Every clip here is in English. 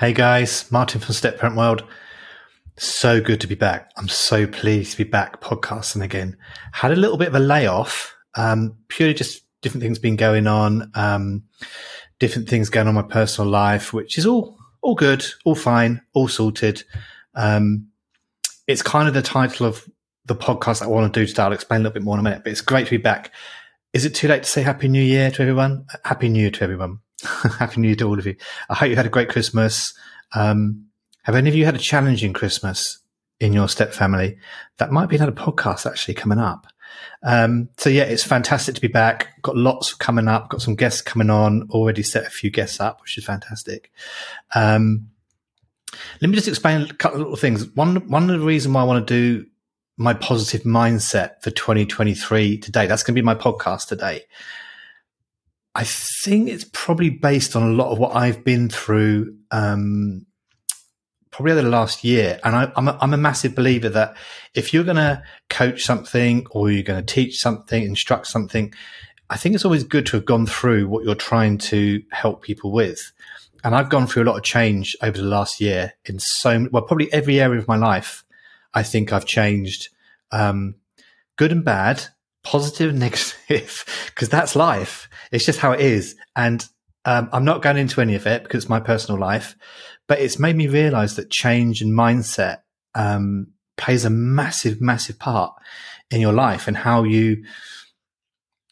Hey guys, Martin from Step Parent World. So good to be back. I'm so pleased to be back podcasting again. Had a little bit of a layoff, um, purely just different things been going on, um, different things going on my personal life, which is all all good, all fine, all sorted. Um, it's kind of the title of the podcast I want to do today. I'll explain a little bit more in a minute, but it's great to be back. Is it too late to say Happy New Year to everyone? Happy New Year to everyone. Happy New Year to all of you. I hope you had a great Christmas. Um, have any of you had a challenging Christmas in your step family? That might be another podcast actually coming up. Um, so yeah, it's fantastic to be back. Got lots coming up. Got some guests coming on. Already set a few guests up, which is fantastic. Um, let me just explain a couple of little things. One, one of the reasons why I want to do my positive mindset for 2023 today, that's going to be my podcast today. I think it's probably based on a lot of what I've been through, um, probably over the last year. And I, am a, I'm a massive believer that if you're going to coach something or you're going to teach something, instruct something, I think it's always good to have gone through what you're trying to help people with. And I've gone through a lot of change over the last year in so, well, probably every area of my life. I think I've changed, um, good and bad, positive and negative, because that's life. It's just how it is. And um, I'm not going into any of it because it's my personal life, but it's made me realize that change and mindset um, plays a massive, massive part in your life and how you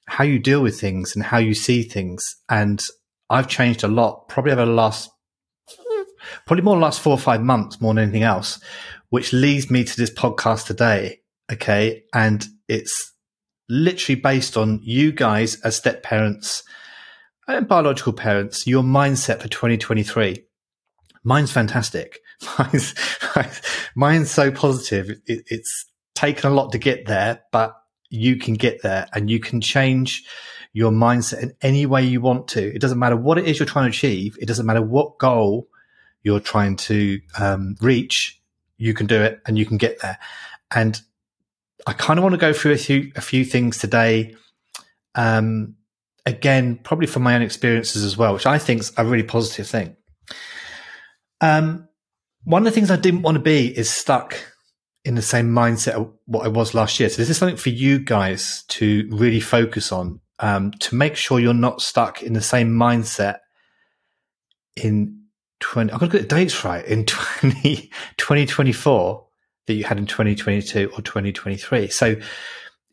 how you deal with things and how you see things. And I've changed a lot, probably over the last probably more last four or five months more than anything else, which leads me to this podcast today. Okay. And it's literally based on you guys as step parents and biological parents, your mindset for 2023. Mine's fantastic. Mine's, mine's so positive. It, it's taken a lot to get there, but you can get there and you can change your mindset in any way you want to. It doesn't matter what it is you're trying to achieve. It doesn't matter what goal you're trying to um, reach. You can do it and you can get there. And I kind of want to go through a few a few things today. Um, again, probably from my own experiences as well, which I think is a really positive thing. Um, one of the things I didn't want to be is stuck in the same mindset of what I was last year. So this is something for you guys to really focus on um, to make sure you're not stuck in the same mindset in 20, I've got to get the dates right, in 20, 2024 that you had in 2022 or 2023. So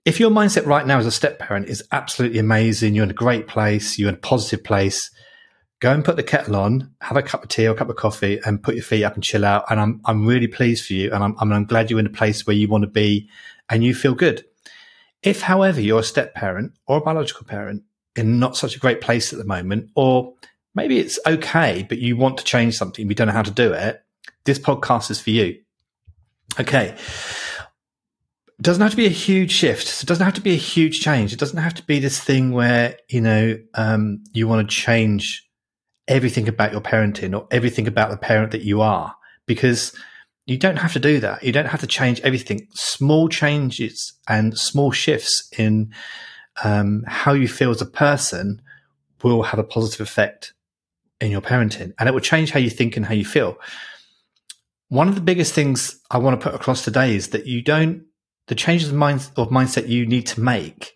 if your mindset right now as a step parent is absolutely amazing, you're in a great place, you're in a positive place, go and put the kettle on, have a cup of tea or a cup of coffee and put your feet up and chill out. And I'm, I'm really pleased for you. And I'm, I'm glad you're in a place where you want to be and you feel good. If, however, you're a step parent or a biological parent in not such a great place at the moment, or maybe it's okay, but you want to change something, you don't know how to do it, this podcast is for you. Okay. It doesn't have to be a huge shift. It doesn't have to be a huge change. It doesn't have to be this thing where, you know, um, you want to change everything about your parenting or everything about the parent that you are because you don't have to do that. You don't have to change everything. Small changes and small shifts in um, how you feel as a person will have a positive effect in your parenting and it will change how you think and how you feel. One of the biggest things I want to put across today is that you don't, the changes of, mind, of mindset you need to make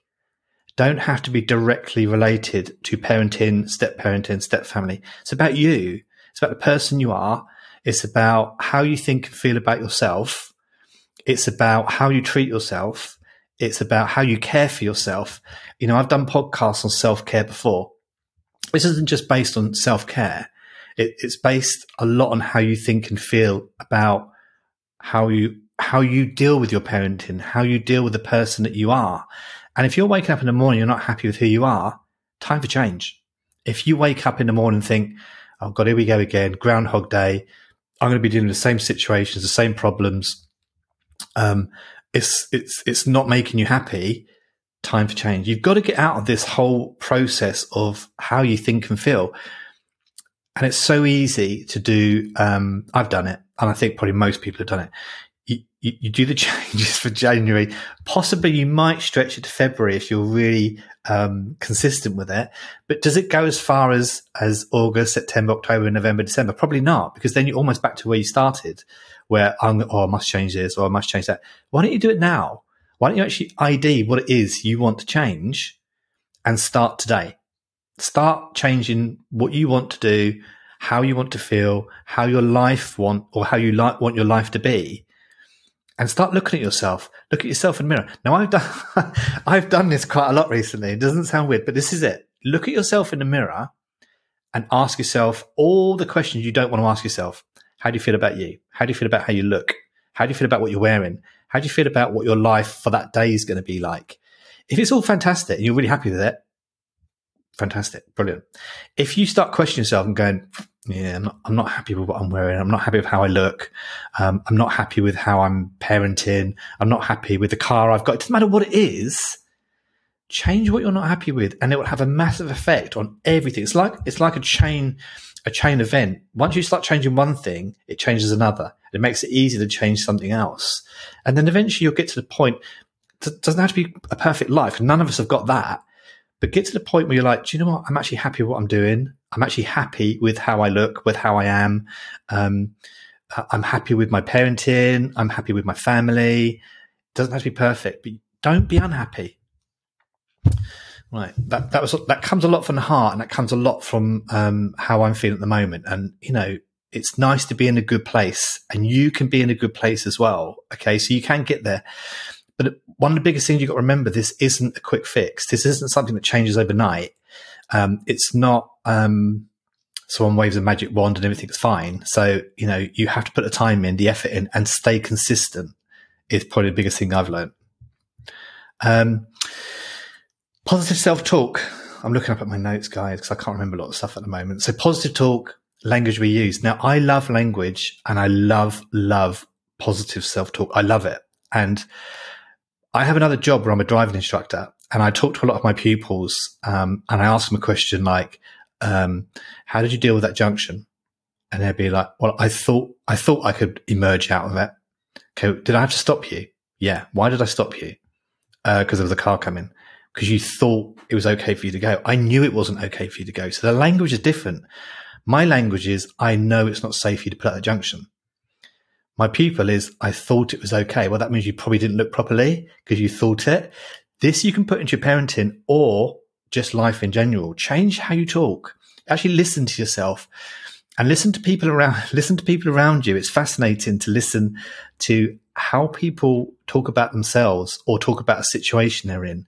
don't have to be directly related to parenting, step parenting, step family. It's about you. It's about the person you are. It's about how you think and feel about yourself. It's about how you treat yourself. It's about how you care for yourself. You know, I've done podcasts on self care before. This isn't just based on self care. It, it's based a lot on how you think and feel about how you how you deal with your parenting, how you deal with the person that you are. And if you're waking up in the morning, you're not happy with who you are, time for change. If you wake up in the morning and think, oh God, here we go again, Groundhog Day, I'm going to be dealing with the same situations, the same problems. Um, it's, it's, it's not making you happy. Time for change. You've got to get out of this whole process of how you think and feel and it's so easy to do. Um, I've done it, and I think probably most people have done it. You, you, you, do the changes for January. Possibly you might stretch it to February if you're really um, consistent with it. But does it go as far as as August, September, October, November, December? Probably not, because then you're almost back to where you started, where I'm, oh, I must change this or I must change that. Why don't you do it now? Why don't you actually ID what it is you want to change and start today? Start changing what you want to do, how you want to feel, how your life want or how you like want your life to be and start looking at yourself. Look at yourself in the mirror. Now I've done, I've done this quite a lot recently. It doesn't sound weird, but this is it. Look at yourself in the mirror and ask yourself all the questions you don't want to ask yourself. How do you feel about you? How do you feel about how you look? How do you feel about what you're wearing? How do you feel about what your life for that day is going to be like? If it's all fantastic and you're really happy with it, fantastic, brilliant. If you start questioning yourself and going, yeah, I'm not, I'm not happy with what I'm wearing. I'm not happy with how I look. Um, I'm not happy with how I'm parenting. I'm not happy with the car I've got. It doesn't matter what it is. Change what you're not happy with, and it will have a massive effect on everything. It's like it's like a chain, a chain event. Once you start changing one thing, it changes another. It makes it easy to change something else, and then eventually you'll get to the point. It doesn't have to be a perfect life. None of us have got that, but get to the point where you're like, do you know what? I'm actually happy with what I'm doing. I'm actually happy with how I look, with how I am. Um, I'm happy with my parenting. I'm happy with my family. It doesn't have to be perfect, but don't be unhappy. Right. That, that was, that comes a lot from the heart and that comes a lot from, um, how I'm feeling at the moment. And, you know, it's nice to be in a good place and you can be in a good place as well. Okay. So you can get there. But one of the biggest things you've got to remember, this isn't a quick fix. This isn't something that changes overnight. Um, it's not um, someone waves a magic wand and everything's fine. So you know you have to put the time in, the effort in, and stay consistent. Is probably the biggest thing I've learned. Um, positive self talk. I'm looking up at my notes, guys, because I can't remember a lot of stuff at the moment. So positive talk, language we use. Now I love language, and I love love positive self talk. I love it, and I have another job where I'm a driving instructor, and I talk to a lot of my pupils, um, and I ask them a question like, um, "How did you deal with that junction?" And they'd be like, "Well, I thought I thought I could emerge out of it. Okay, did I have to stop you? Yeah. Why did I stop you? Because uh, of the car coming. Because you thought it was okay for you to go. I knew it wasn't okay for you to go. So the language is different. My language is, I know it's not safe for you to put at the junction. My pupil is, I thought it was okay. Well, that means you probably didn't look properly because you thought it. This you can put into your parenting or just life in general. Change how you talk. Actually listen to yourself and listen to people around, listen to people around you. It's fascinating to listen to how people talk about themselves or talk about a situation they're in.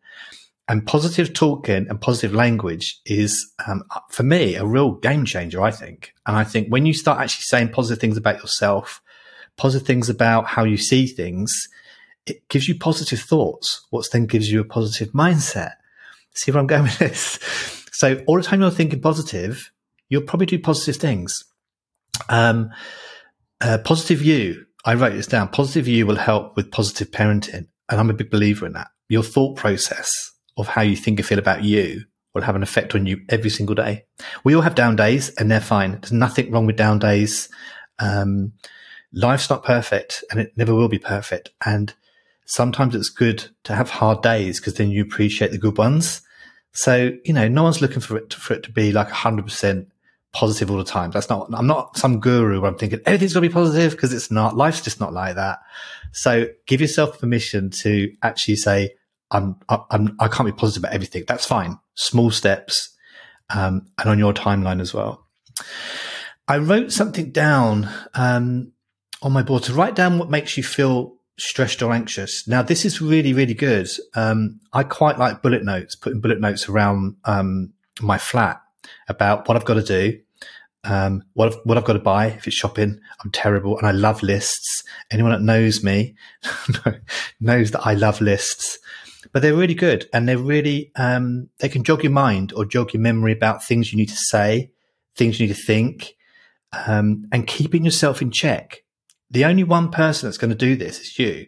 And positive talking and positive language is, um, for me, a real game changer, I think. And I think when you start actually saying positive things about yourself, positive things about how you see things, it gives you positive thoughts, which then gives you a positive mindset. See where I'm going with this? So all the time you're thinking positive, you'll probably do positive things. Um, uh, positive you, I wrote this down. Positive you will help with positive parenting. And I'm a big believer in that. Your thought process of how you think and feel about you will have an effect on you every single day. We all have down days and they're fine. There's nothing wrong with down days. Um, life's not perfect and it never will be perfect. And sometimes it's good to have hard days because then you appreciate the good ones. So, you know, no one's looking for it to, for it to be like 100% positive all the time. That's not, I'm not some guru where I'm thinking everything's going to be positive because it's not. Life's just not like that. So give yourself permission to actually say, I'm, I'm, I can't be positive about everything. That's fine. Small steps, um, and on your timeline as well. I wrote something down, um, on my board to write down what makes you feel stressed or anxious. Now, this is really, really good. Um, I quite like bullet notes, putting bullet notes around um, my flat about what I've got to do, um, what I've, what I've got to buy. If it's shopping, I'm terrible, and I love lists. Anyone that knows me knows that I love lists. But they're really good, and they're really um, they can jog your mind or jog your memory about things you need to say, things you need to think, um, and keeping yourself in check the only one person that's going to do this is you.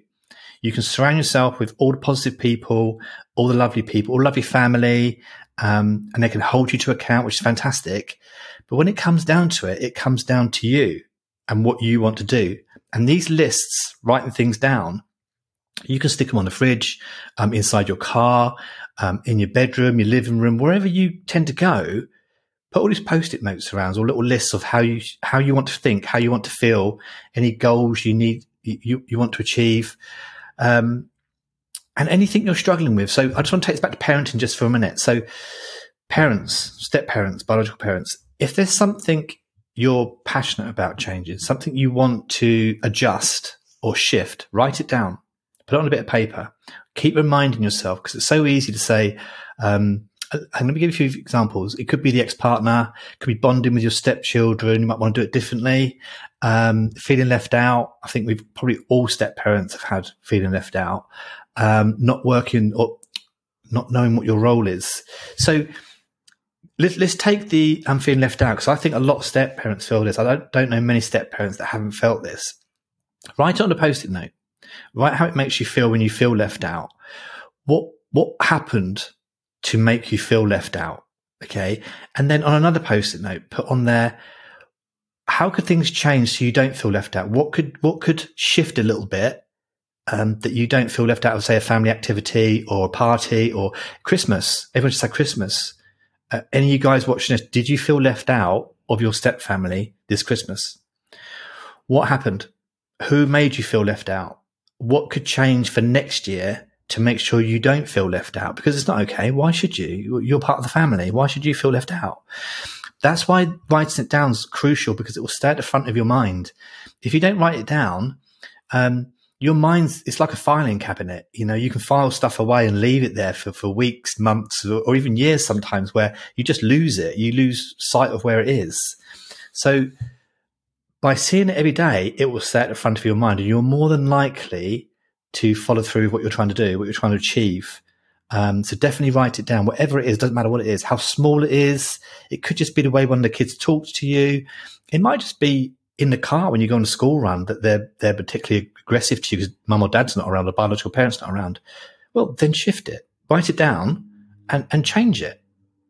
You can surround yourself with all the positive people, all the lovely people, all lovely family, um, and they can hold you to account, which is fantastic. But when it comes down to it, it comes down to you and what you want to do. And these lists, writing things down, you can stick them on the fridge, um, inside your car, um, in your bedroom, your living room, wherever you tend to go. Put all these post-it notes around or little lists of how you how you want to think, how you want to feel, any goals you need you you want to achieve, um, and anything you're struggling with. So I just want to take this back to parenting just for a minute. So parents, step parents, biological parents, if there's something you're passionate about changing, something you want to adjust or shift, write it down, put it on a bit of paper. Keep reminding yourself because it's so easy to say, um, I'm going to give you a few examples. It could be the ex-partner, it could be bonding with your stepchildren. You might want to do it differently. Um, feeling left out. I think we've probably all step parents have had feeling left out. Um, not working or not knowing what your role is. So let's, let's take the I'm feeling left out because I think a lot of step parents feel this. I don't, don't know many step parents that haven't felt this. Write on a post-it note. Write how it makes you feel when you feel left out. What what happened to make you feel left out? Okay, and then on another post-it note, put on there how could things change so you don't feel left out? What could what could shift a little bit um, that you don't feel left out of, say, a family activity or a party or Christmas? Everyone just said Christmas. Uh, any of you guys watching this, did you feel left out of your step family this Christmas? What happened? Who made you feel left out? What could change for next year to make sure you don't feel left out? Because it's not okay. Why should you? You're part of the family. Why should you feel left out? That's why writing it down is crucial because it will stay at the front of your mind. If you don't write it down, um, your mind's it's like a filing cabinet you know you can file stuff away and leave it there for, for weeks months or, or, even years sometimes where you just lose it you lose sight of where it is so by seeing it every day it will stay at the front of your mind and you're more than likely to follow through what you're trying to do what you're trying to achieve. Um, so definitely write it down. Whatever it is doesn't matter what it is how small it is it could just be the way one of the kids talks to you. It might just be in the car when you go on a school run that they're they're particularly aggressive to you because mum or dad's not around, or biological parents not around, well, then shift it, write it down, and and change it.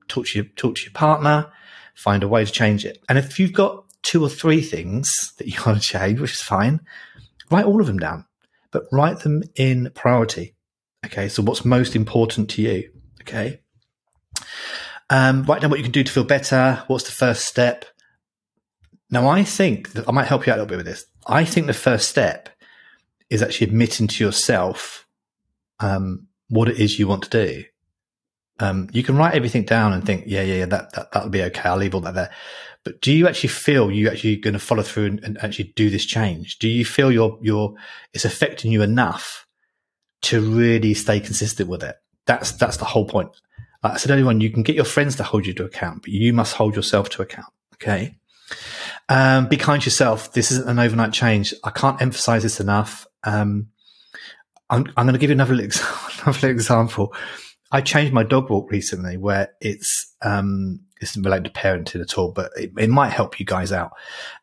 Talk to your talk to your partner, find a way to change it. And if you've got two or three things that you want to change, which is fine, write all of them down, but write them in priority. Okay, so what's most important to you? Okay. Um, write down what you can do to feel better. What's the first step? Now, I think that I might help you out a little bit with this. I think the first step is actually admitting to yourself um, what it is you want to do. Um, you can write everything down and think, yeah, yeah, yeah, that, that, that'll be okay. I'll leave all that there. But do you actually feel you actually going to follow through and, and, actually do this change? Do you feel your, your, it's affecting you enough to really stay consistent with it? That's, that's the whole point. Like I said earlier on, you can get your friends to hold you to account, but you must hold yourself to account. Okay. Um, be kind to yourself. This isn't an overnight change. I can't emphasize this enough. Um, I'm, I'm going to give you another, another example. I changed my dog walk recently where it's, um, it's related to parenting at all, but it, it might help you guys out.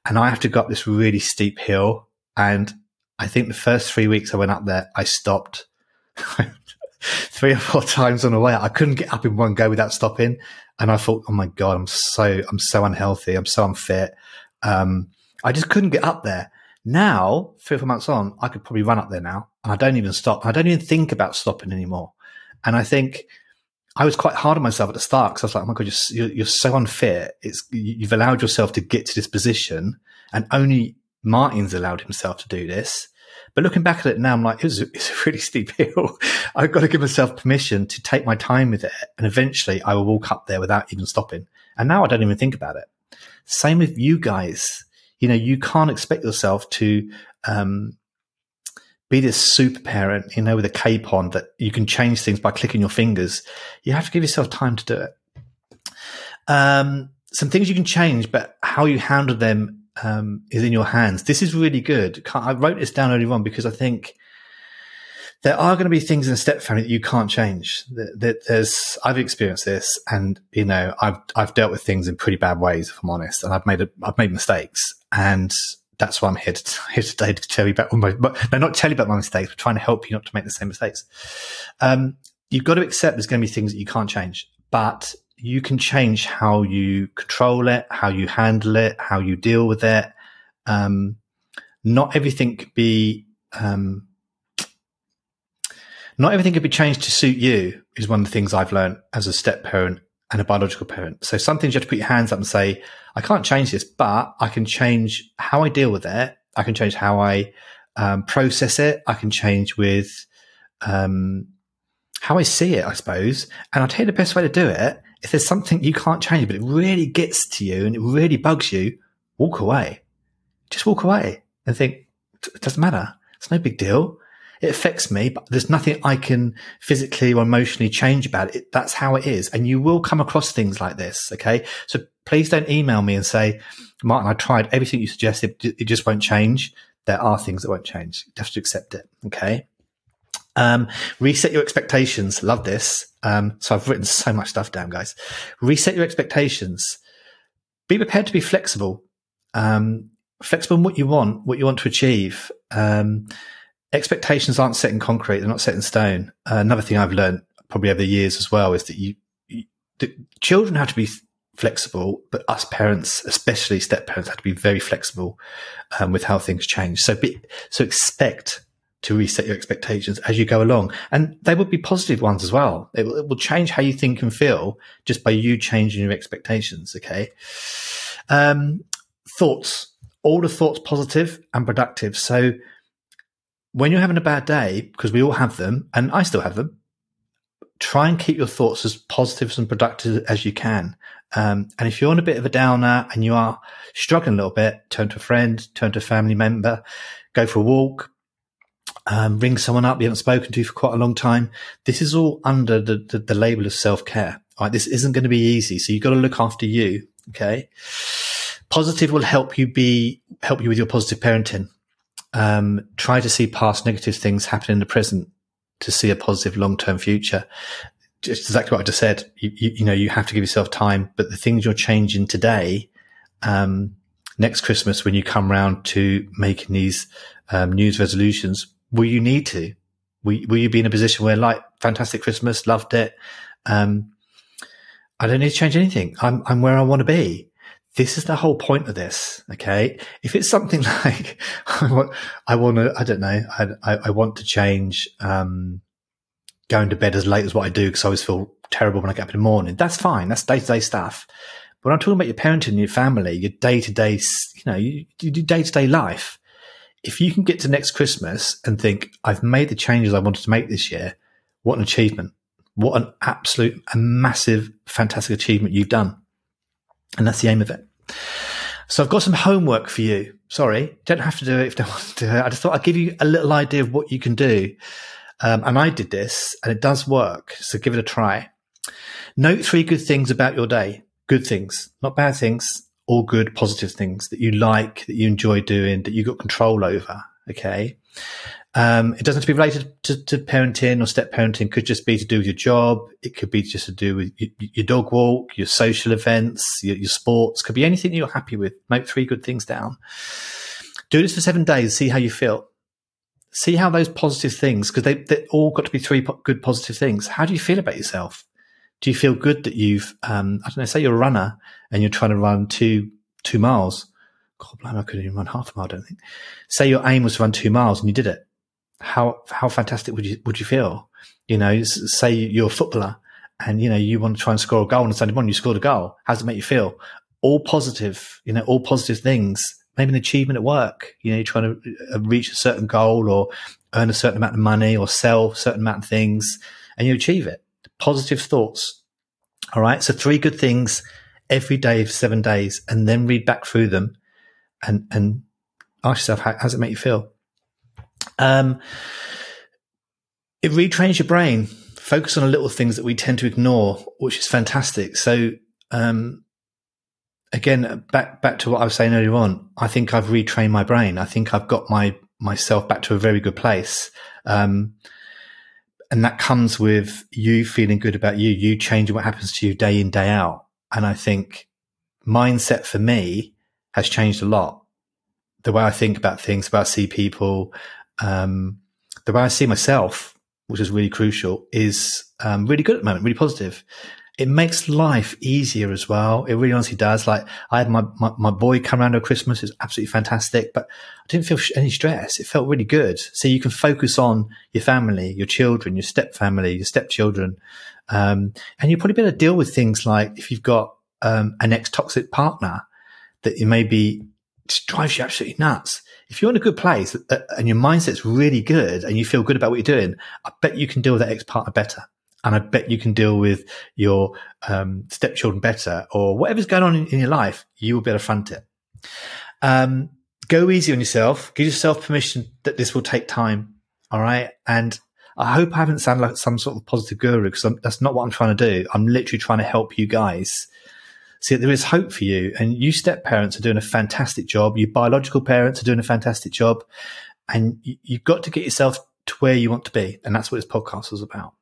And I have to go up this really steep hill. And I think the first three weeks I went up there, I stopped three or four times on the way. I couldn't get up in one go without stopping. And I thought, oh my God, I'm so, I'm so unhealthy. I'm so unfit. Um, I just couldn't get up there. Now, three or four months on, I could probably run up there now. And I don't even stop. I don't even think about stopping anymore. And I think I was quite hard on myself at the start because I was like, oh my God, you're, you're, so unfit. It's, you've allowed yourself to get to this position and only Martin's allowed himself to do this. But looking back at it now, I'm like, it's a really steep hill. I've got to give myself permission to take my time with it. And eventually I will walk up there without even stopping. And now I don't even think about it. Same with you guys. You know, you can't expect yourself to, um, be this super parent, you know, with a cape on that you can change things by clicking your fingers. You have to give yourself time to do it. Um, some things you can change, but how you handle them um, is in your hands. This is really good. I wrote this down earlier on because I think there are going to be things in a step family that you can't change. That there's, I've experienced this, and you know, I've I've dealt with things in pretty bad ways, if I'm honest, and I've made a, I've made mistakes, and that's why I'm here, to, here today to tell you about my, no, not tell you about my mistakes, but trying to help you not to make the same mistakes. Um, you've got to accept there's going to be things that you can't change, but you can change how you control it, how you handle it, how you deal with it. Um, not everything could be, um, not everything could be changed to suit you is one of the things I've learned as a step parent and a biological parent. So some things you have to put your hands up and say, I can't change this, but I can change how I deal with it. I can change how I um, process it. I can change with um, how I see it, I suppose. And I'll tell you the best way to do it. If there's something you can't change, but it really gets to you and it really bugs you, walk away. Just walk away and think, it doesn't matter. It's no big deal. It affects me, but there's nothing I can physically or emotionally change about it. That's how it is. And you will come across things like this. Okay. So please don't email me and say, Martin, I tried everything you suggested. It just won't change. There are things that won't change. You have to accept it. Okay. Um, reset your expectations. Love this. Um, so I've written so much stuff down, guys. Reset your expectations. Be prepared to be flexible. Um, flexible in what you want, what you want to achieve. Um, expectations aren't set in concrete; they're not set in stone. Uh, another thing I've learned probably over the years as well is that you, you the children have to be flexible, but us parents, especially step parents, have to be very flexible um, with how things change. So be so expect to reset your expectations as you go along. And they will be positive ones as well. It it will, change how you think and feel just by you changing your expectations. Okay. Um, thoughts, all the thoughts positive and productive. So when you're having a bad day, because we all have them and I still have them, try and keep your thoughts as positive and productive as you can. Um, and if you're on a bit of a downer and you are struggling a little bit, turn to a friend, turn to a family member, go for a walk, um, ring someone up you haven't spoken to for quite a long time. This is all under the, the, the label of self care. Right. This isn't going to be easy. So you've got to look after you. Okay. Positive will help you be, help you with your positive parenting. Um, try to see past negative things happen in the present to see a positive long term future. Just exactly what I just said. You, you, you, know, you have to give yourself time, but the things you're changing today, um, next Christmas when you come round to making these um, news resolutions, will you need to? Will, will you be in a position where, like, fantastic Christmas, loved it. Um, I don't need to change anything. I'm, I'm where I want to be. This is the whole point of this. Okay. If it's something like I want, I want to, I don't know, I, I, I want to change, um, going to bed as late as what I do because I always feel terrible when I get up in the morning. That's fine. That's day to day stuff. But when I'm talking about your parenting, your family, your day to day, you know, you, do day to day life if you can get to next Christmas and think, I've made the changes I wanted to make this year, what an achievement. What an absolute, a massive, fantastic achievement you've done. And that's the aim of it. So I've got some homework for you. Sorry, don't have to do it if you don't want to do it. I just thought I'd give you a little idea of what you can do. Um, and I did this and it does work. So give it a try. Note three good things about your day. Good things, not bad things all good, positive things that you like, that you enjoy doing, that you got control over. Okay. Um, it doesn't have to be related to, to, parenting or step parenting. It could just be to do with your job. It could be just to do with your, your dog walk, your social events, your, your, sports. Could be anything you're happy with. Make three good things down. Do this for seven days. See how you feel. See how those positive things, because they, they all got to be three po- good positive things. How do you feel about yourself? do you feel good that you've, um, I don't know, say you're a runner and you're trying to run two, two miles. God, I couldn't even run half a mile, I don't think. Say your aim was to run two miles and you did it. How, how fantastic would you, would you feel? You know, say you're a footballer and, you know, you want to try and score a goal on a Sunday morning, you scored a goal. How does it make you feel? All positive, you know, all positive things. Maybe an achievement at work. You know, you're trying to uh, reach a certain goal or earn a certain amount of money or sell a certain amount of things and you achieve it positive thoughts. All right. So three good things every day for seven days and then read back through them and, and ask yourself, how, how does it make you feel? Um, it retrains your brain. Focus on the little things that we tend to ignore, which is fantastic. So, um, again, back, back to what I was saying earlier on, I think I've retrained my brain. I think I've got my, myself back to a very good place. Um, and that comes with you feeling good about you, you changing what happens to you day in, day out. And I think mindset for me has changed a lot. The way I think about things, about see people, um, the way I see myself, which is really crucial, is um, really good at the moment, really positive. it makes life easier as well. It really honestly does. Like I had my, my, my boy come around over Christmas. It's absolutely fantastic, but I didn't feel any stress. It felt really good. So you can focus on your family, your children, your step family, your stepchildren. Um, and you'll probably be able to deal with things like if you've got, um, an ex toxic partner that you maybe drives you absolutely nuts. If you're in a good place uh, and your mindset's really good and you feel good about what you're doing, I bet you can deal with that ex partner better and I bet you can deal with your um, stepchildren better or whatever's going on in, in, your life, you will be able to front it. Um, go easy on yourself. Give yourself permission that this will take time. All right. And I hope I haven't sounded like some sort of positive guru because that's not what I'm trying to do. I'm literally trying to help you guys. See, there is hope for you and you step parents are doing a fantastic job. Your biological parents are doing a fantastic job and you, you've got to get yourself to where you want to be. And that's what this podcast is about.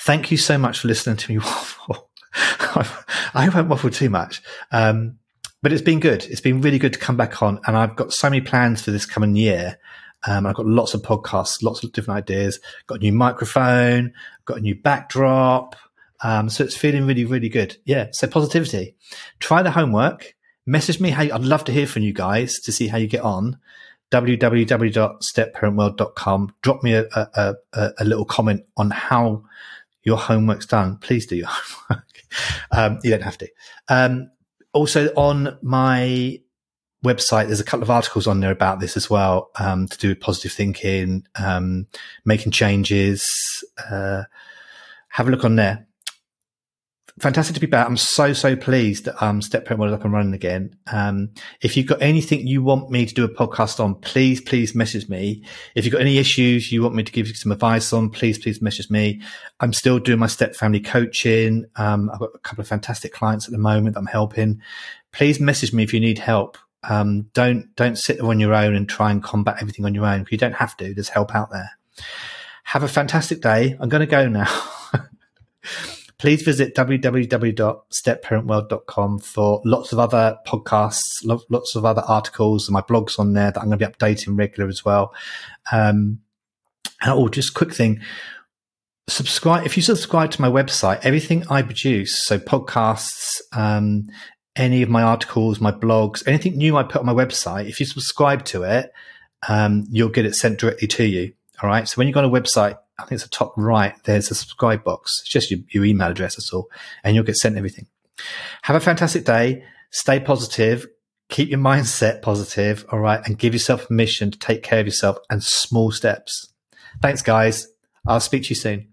Thank you so much for listening to me waffle. I hope I waffle too much. Um, but it's been good. It's been really good to come back on. And I've got so many plans for this coming year. Um, I've got lots of podcasts, lots of different ideas, got a new microphone, got a new backdrop. Um, so it's feeling really, really good. Yeah. So positivity. Try the homework. Message me how I'd love to hear from you guys to see how you get on www.stepparentworld.com. Drop me a, a, a, a, little comment on how your homework's done. Please do your homework. Um, you don't have to. Um, also on my website, there's a couple of articles on there about this as well, um, to do with positive thinking, um, making changes. Uh, have a look on there fantastic to be back. I'm so, so pleased that um, Step Parent World is up and running again. Um, if you've got anything you want me to do a podcast on, please, please message me. If you've got any issues you want me to give you some advice on, please, please message me. I'm still doing my step family coaching. Um, I've got a couple of fantastic clients at the moment that I'm helping. Please message me if you need help. Um, don't, don't sit on your own and try and combat everything on your own. You don't have to. There's help out there. Have a fantastic day. I'm going to go now. please visit www.stepparentworld.com for lots of other podcasts, lots of other articles, and my blogs on there that I'm going to be updating regular as well. Um, and oh, just quick thing. Subscribe if you subscribe to my website, everything I produce, so podcasts, um, any of my articles, my blogs, anything new I put on my website, if you subscribe to it, um, you'll get it sent directly to you. All right. So when you go on a website, I think it's the top right. There's a subscribe box. It's just your, your email address. That's all. And you'll get sent everything. Have a fantastic day. Stay positive. Keep your mindset positive. All right. And give yourself permission to take care of yourself and small steps. Thanks, guys. I'll speak to you soon.